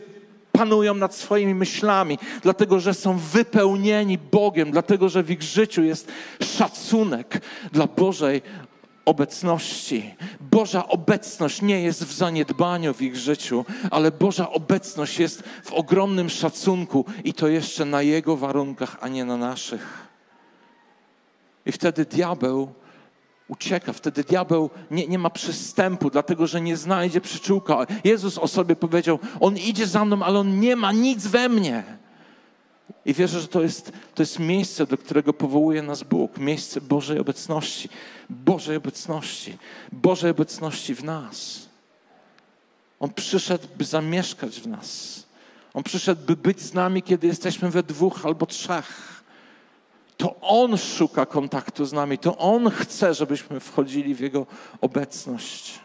panują nad swoimi myślami, dlatego że są wypełnieni Bogiem, dlatego że w ich życiu jest szacunek dla Bożej obecności. Boża obecność nie jest w zaniedbaniu w ich życiu, ale Boża obecność jest w ogromnym szacunku i to jeszcze na Jego warunkach, a nie na naszych. I wtedy diabeł ucieka, wtedy diabeł nie, nie ma przystępu, dlatego że nie znajdzie przyczółka. Jezus o sobie powiedział: On idzie za mną, ale on nie ma nic we mnie. I wierzę, że to jest, to jest miejsce, do którego powołuje nas Bóg, miejsce Bożej obecności, Bożej obecności, Bożej obecności w nas. On przyszedł, by zamieszkać w nas. On przyszedł, by być z nami, kiedy jesteśmy we dwóch albo trzech. To On szuka kontaktu z nami, to On chce, żebyśmy wchodzili w Jego obecność.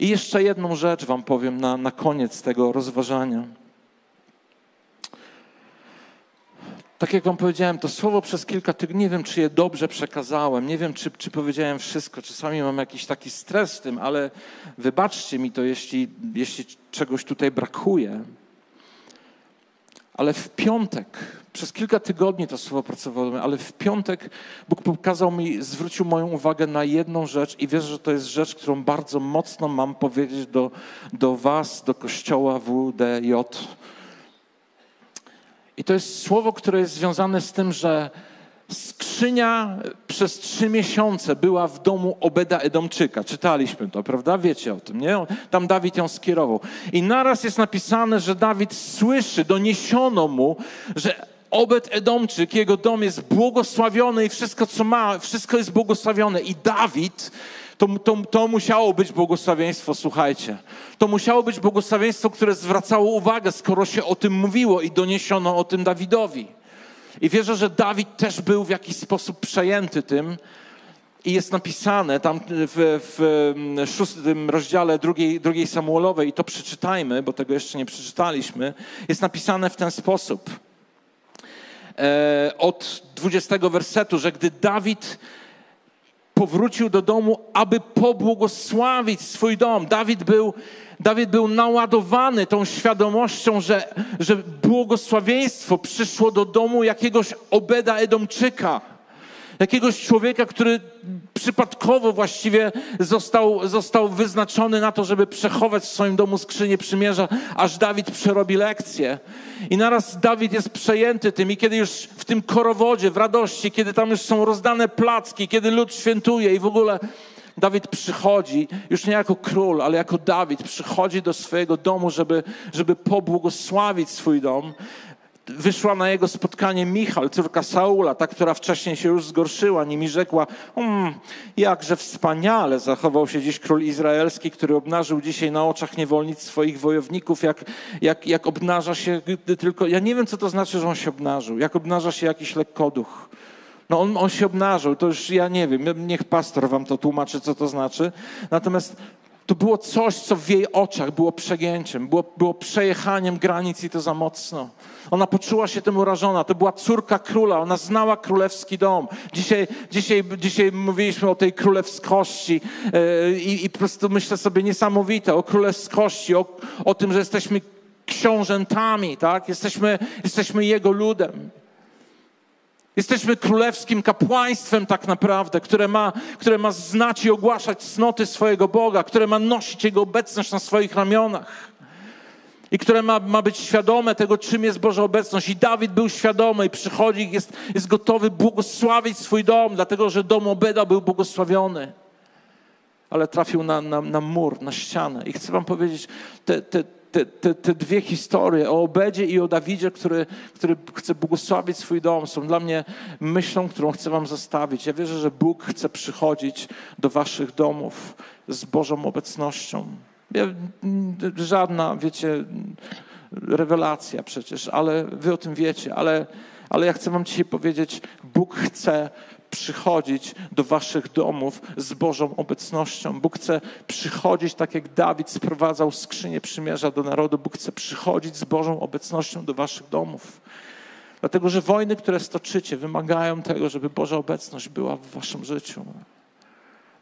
I jeszcze jedną rzecz Wam powiem na, na koniec tego rozważania. Tak jak Wam powiedziałem, to słowo przez kilka tygodni, nie wiem, czy je dobrze przekazałem, nie wiem, czy, czy powiedziałem wszystko. Czasami mam jakiś taki stres w tym, ale wybaczcie mi to, jeśli, jeśli czegoś tutaj brakuje. Ale w piątek przez kilka tygodni to słowo pracowałem, ale w piątek Bóg pokazał mi, zwrócił moją uwagę na jedną rzecz i wierzę, że to jest rzecz, którą bardzo mocno mam powiedzieć do, do Was, do Kościoła WDJ. I to jest słowo, które jest związane z tym, że skrzynia przez trzy miesiące była w domu Obeda Edomczyka. Czytaliśmy to, prawda? Wiecie o tym, nie? Tam Dawid ją skierował. I naraz jest napisane, że Dawid słyszy, doniesiono mu, że Obed Edomczyk, jego dom jest błogosławiony i wszystko, co ma, wszystko jest błogosławione. I Dawid, to, to, to musiało być błogosławieństwo, słuchajcie. To musiało być błogosławieństwo, które zwracało uwagę, skoro się o tym mówiło i doniesiono o tym Dawidowi. I wierzę, że Dawid też był w jakiś sposób przejęty tym. I jest napisane tam w, w szóstym rozdziale drugiej, drugiej Samuelowej, i to przeczytajmy, bo tego jeszcze nie przeczytaliśmy, jest napisane w ten sposób. E, od 20 wersetu, że gdy Dawid powrócił do domu, aby pobłogosławić swój dom, Dawid był, Dawid był naładowany tą świadomością, że, że błogosławieństwo przyszło do domu jakiegoś Obeda Edomczyka jakiegoś człowieka, który przypadkowo właściwie został, został wyznaczony na to, żeby przechować w swoim domu skrzynię przymierza, aż Dawid przerobi lekcję. I naraz Dawid jest przejęty tym i kiedy już w tym korowodzie, w radości, kiedy tam już są rozdane placki, kiedy lud świętuje i w ogóle Dawid przychodzi, już nie jako król, ale jako Dawid, przychodzi do swojego domu, żeby, żeby pobłogosławić swój dom wyszła na jego spotkanie Michal, córka Saula, ta, która wcześniej się już zgorszyła, nimi rzekła, um, jakże wspaniale zachował się dziś król izraelski, który obnażył dzisiaj na oczach niewolnic swoich wojowników, jak, jak, jak obnaża się tylko, ja nie wiem, co to znaczy, że on się obnażył, jak obnaża się jakiś lekkoduch. No on, on się obnażył, to już ja nie wiem, niech pastor wam to tłumaczy, co to znaczy. Natomiast to było coś, co w jej oczach było przegięciem, było, było przejechaniem granic i to za mocno. Ona poczuła się tym urażona. To była córka króla, ona znała królewski dom. Dzisiaj, dzisiaj, dzisiaj mówiliśmy o tej królewskości yy, i po prostu myślę sobie niesamowite o królewskości, o, o tym, że jesteśmy książętami, tak? Jesteśmy, jesteśmy Jego ludem. Jesteśmy królewskim kapłaństwem tak naprawdę, które ma, które ma znać i ogłaszać cnoty swojego Boga, które ma nosić Jego obecność na swoich ramionach i które ma, ma być świadome tego, czym jest Boża obecność. I Dawid był świadomy i przychodzi, jest, jest gotowy błogosławić swój dom, dlatego że dom Obeda był błogosławiony. Ale trafił na, na, na mur, na ścianę. I chcę wam powiedzieć, te, te, te, te, te dwie historie o Obedzie i o Dawidzie, który, który chce błogosławić swój dom, są dla mnie myślą, którą chcę wam zostawić. Ja wierzę, że Bóg chce przychodzić do waszych domów z Bożą obecnością. Żadna, wiecie, rewelacja przecież, ale wy o tym wiecie, ale, ale ja chcę wam dzisiaj powiedzieć, Bóg chce przychodzić do waszych domów z Bożą obecnością. Bóg chce przychodzić tak jak Dawid sprowadzał skrzynię przymierza do narodu. Bóg chce przychodzić z Bożą obecnością do waszych domów. Dlatego, że wojny, które stoczycie, wymagają tego, żeby Boża obecność była w waszym życiu.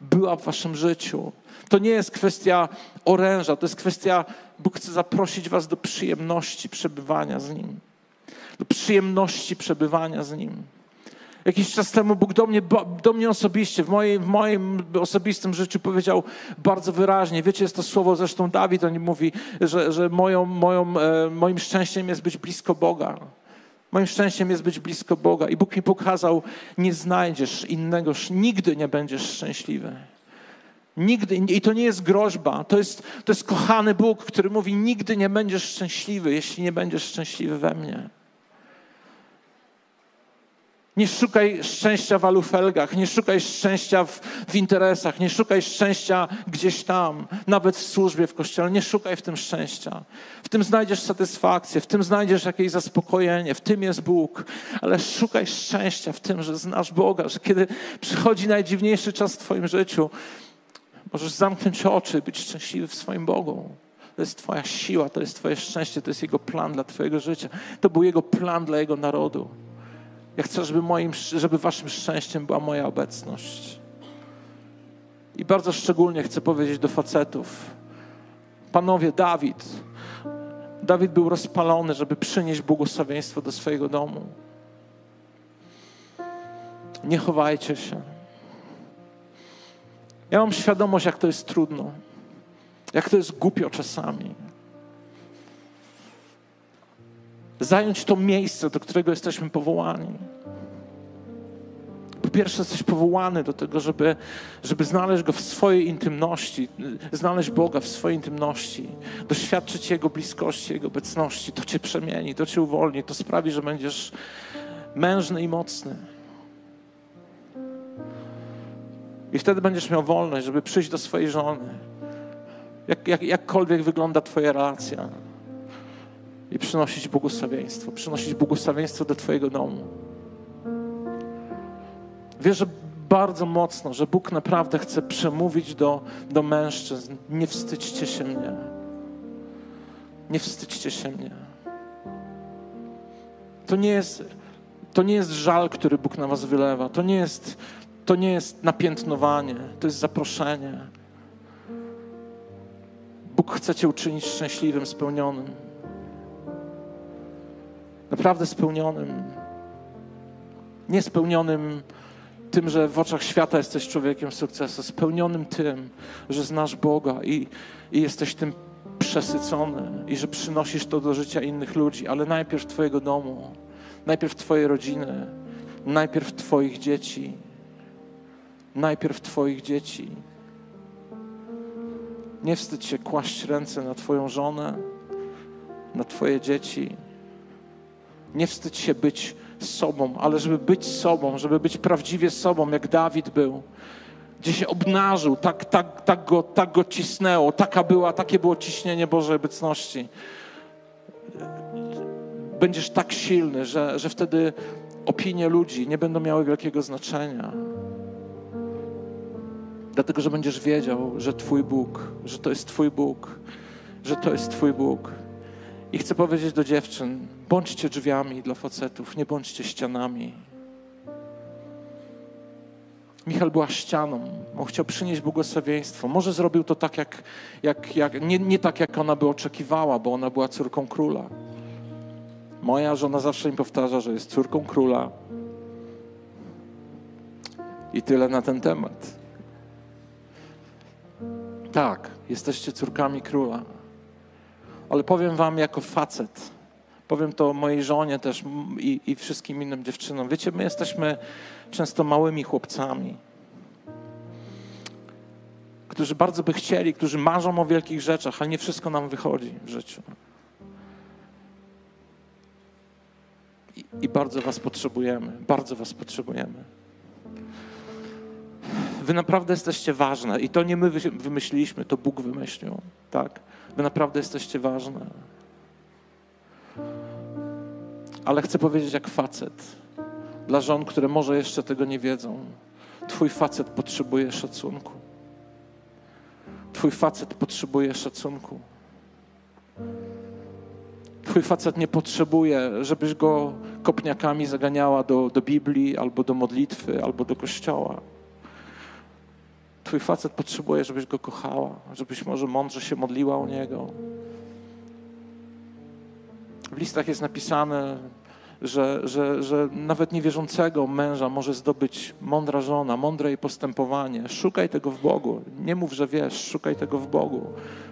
Była w waszym życiu. To nie jest kwestia oręża, to jest kwestia, Bóg chce zaprosić was do przyjemności przebywania z Nim. Do przyjemności przebywania z Nim. Jakiś czas temu Bóg do mnie, do mnie osobiście, w moim, w moim osobistym życiu powiedział bardzo wyraźnie. Wiecie, jest to słowo, zresztą Dawid o nim mówi, że, że moją, moją, e, moim szczęściem jest być blisko Boga. Moim szczęściem jest być blisko Boga. I Bóg mi pokazał, nie znajdziesz innego, nigdy nie będziesz szczęśliwy. Nigdy, i to nie jest groźba, to jest, to jest kochany Bóg, który mówi: Nigdy nie będziesz szczęśliwy, jeśli nie będziesz szczęśliwy we mnie. Nie szukaj szczęścia w alufelgach, nie szukaj szczęścia w, w, interesach, nie szukaj szczęścia gdzieś tam, nawet w służbie, w kościele. Nie szukaj w tym szczęścia. W tym znajdziesz satysfakcję, w tym znajdziesz jakieś zaspokojenie, w tym jest Bóg. Ale szukaj szczęścia w tym, że znasz Boga, że kiedy przychodzi najdziwniejszy czas w Twoim życiu, możesz zamknąć oczy i być szczęśliwy w swoim Bogu. To jest Twoja siła, to jest Twoje szczęście, to jest Jego plan dla Twojego życia. To był Jego plan dla Jego narodu. Ja chcę, żeby, moim, żeby waszym szczęściem była moja obecność. I bardzo szczególnie chcę powiedzieć do facetów. Panowie, Dawid. Dawid był rozpalony, żeby przynieść błogosławieństwo do swojego domu. Nie chowajcie się. Ja mam świadomość, jak to jest trudno, jak to jest głupio czasami. Zająć to miejsce, do którego jesteśmy powołani. Po pierwsze, jesteś powołany do tego, żeby, żeby znaleźć Go w swojej intymności, znaleźć Boga w swojej intymności, doświadczyć Jego bliskości, Jego obecności. To Cię przemieni, to Cię uwolni, to sprawi, że będziesz mężny i mocny. I wtedy będziesz miał wolność, żeby przyjść do swojej żony. Jak, jak, jakkolwiek wygląda Twoja relacja przynosić błogosławieństwo, przynosić błogosławieństwo do Twojego domu. Wierzę bardzo mocno, że Bóg naprawdę chce przemówić do, do mężczyzn. Nie wstydźcie się mnie. Nie wstydźcie się mnie. To nie jest, to nie jest żal, który Bóg na Was wylewa. To nie jest, to nie jest napiętnowanie. To jest zaproszenie. Bóg chce Cię uczynić szczęśliwym, spełnionym naprawdę spełnionym. Nie spełnionym tym, że w oczach świata jesteś człowiekiem sukcesu, spełnionym tym, że znasz Boga i, i jesteś tym przesycony i że przynosisz to do życia innych ludzi, ale najpierw Twojego domu, najpierw Twojej rodziny, najpierw Twoich dzieci, najpierw Twoich dzieci. Nie wstydź się kłaść ręce na Twoją żonę, na Twoje dzieci nie wstydź się być sobą, ale żeby być sobą, żeby być prawdziwie sobą, jak Dawid był. Gdzie się obnażył, tak, tak, tak, go, tak go cisnęło, taka była, takie było ciśnienie Bożej obecności. Będziesz tak silny, że, że wtedy opinie ludzi nie będą miały wielkiego znaczenia. Dlatego, że będziesz wiedział, że Twój Bóg, że to jest Twój Bóg, że to jest Twój Bóg. I chcę powiedzieć do dziewczyn, bądźcie drzwiami dla facetów, nie bądźcie ścianami. Michał była ścianą. On chciał przynieść błogosławieństwo. Może zrobił to tak, jak, jak, jak nie, nie tak, jak ona by oczekiwała, bo ona była córką króla. Moja żona zawsze mi powtarza, że jest córką króla. I tyle na ten temat. Tak, jesteście córkami króla. Ale powiem wam jako facet, powiem to mojej żonie też i, i wszystkim innym dziewczynom. Wiecie, my jesteśmy często małymi chłopcami, którzy bardzo by chcieli, którzy marzą o wielkich rzeczach, ale nie wszystko nam wychodzi w życiu. I, i bardzo Was potrzebujemy, bardzo Was potrzebujemy. Wy naprawdę jesteście ważne i to nie my wymyśliliśmy, to Bóg wymyślił. Tak? Wy naprawdę jesteście ważne. Ale chcę powiedzieć jak facet, dla żon, które może jeszcze tego nie wiedzą. Twój facet potrzebuje szacunku. Twój facet potrzebuje szacunku. Twój facet nie potrzebuje, żebyś go kopniakami zaganiała do, do Biblii, albo do modlitwy, albo do kościoła. Twój facet potrzebuje, żebyś go kochała, żebyś może mądrze się modliła o niego. W listach jest napisane, że, że, że nawet niewierzącego męża może zdobyć mądra żona, mądre jej postępowanie. Szukaj tego w Bogu. Nie mów, że wiesz, szukaj tego w Bogu.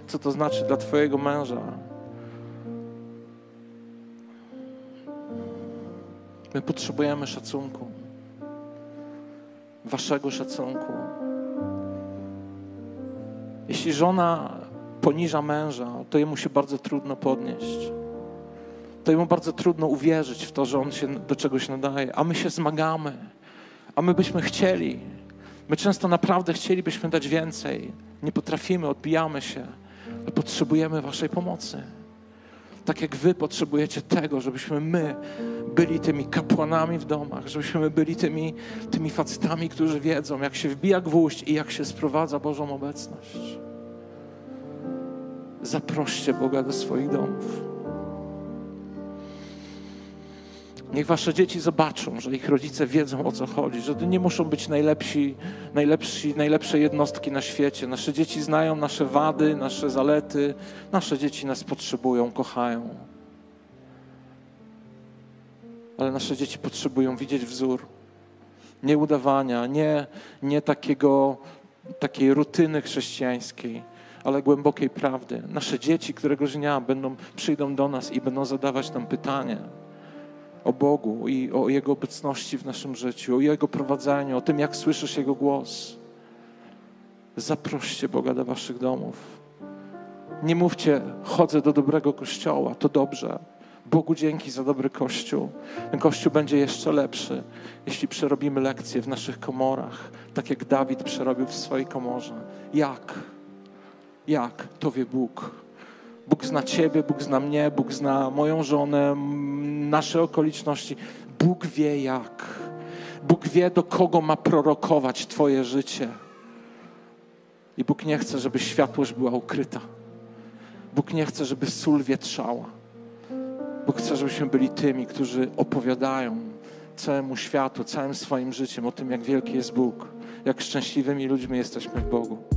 Co to znaczy dla Twojego męża? My potrzebujemy szacunku. Waszego szacunku. Jeśli żona poniża męża, to jemu się bardzo trudno podnieść. To jemu bardzo trudno uwierzyć w to, że on się do czegoś nadaje, a my się zmagamy, a my byśmy chcieli. My często naprawdę chcielibyśmy dać więcej. Nie potrafimy, odbijamy się, ale potrzebujemy Waszej pomocy. Tak jak Wy potrzebujecie tego, żebyśmy my byli tymi kapłanami w domach, żebyśmy byli tymi, tymi facetami, którzy wiedzą, jak się wbija gwóźdź i jak się sprowadza Bożą obecność. Zaproście Boga do swoich domów. Niech wasze dzieci zobaczą, że ich rodzice wiedzą o co chodzi, że nie muszą być najlepsi, najlepsi, najlepsze jednostki na świecie. Nasze dzieci znają nasze wady, nasze zalety. Nasze dzieci nas potrzebują, kochają. Ale nasze dzieci potrzebują widzieć wzór. Nie udawania, nie, nie takiego, takiej rutyny chrześcijańskiej, ale głębokiej prawdy. Nasze dzieci któregoś dnia będą, przyjdą do nas i będą zadawać nam pytania o Bogu i o Jego obecności w naszym życiu, o Jego prowadzeniu, o tym, jak słyszysz Jego głos. Zaproście Boga do waszych domów. Nie mówcie, chodzę do dobrego kościoła, to dobrze. Bogu dzięki za dobry kościół. Ten kościół będzie jeszcze lepszy, jeśli przerobimy lekcje w naszych komorach, tak jak Dawid przerobił w swojej komorze. Jak? Jak? To wie Bóg. Bóg zna Ciebie, Bóg zna mnie, Bóg zna moją żonę, nasze okoliczności. Bóg wie jak. Bóg wie, do kogo ma prorokować Twoje życie. I Bóg nie chce, żeby światłość była ukryta. Bóg nie chce, żeby sól wietrzała. Bóg chce, żebyśmy byli tymi, którzy opowiadają całemu światu, całym swoim życiem o tym, jak wielki jest Bóg, jak szczęśliwymi ludźmi jesteśmy w Bogu.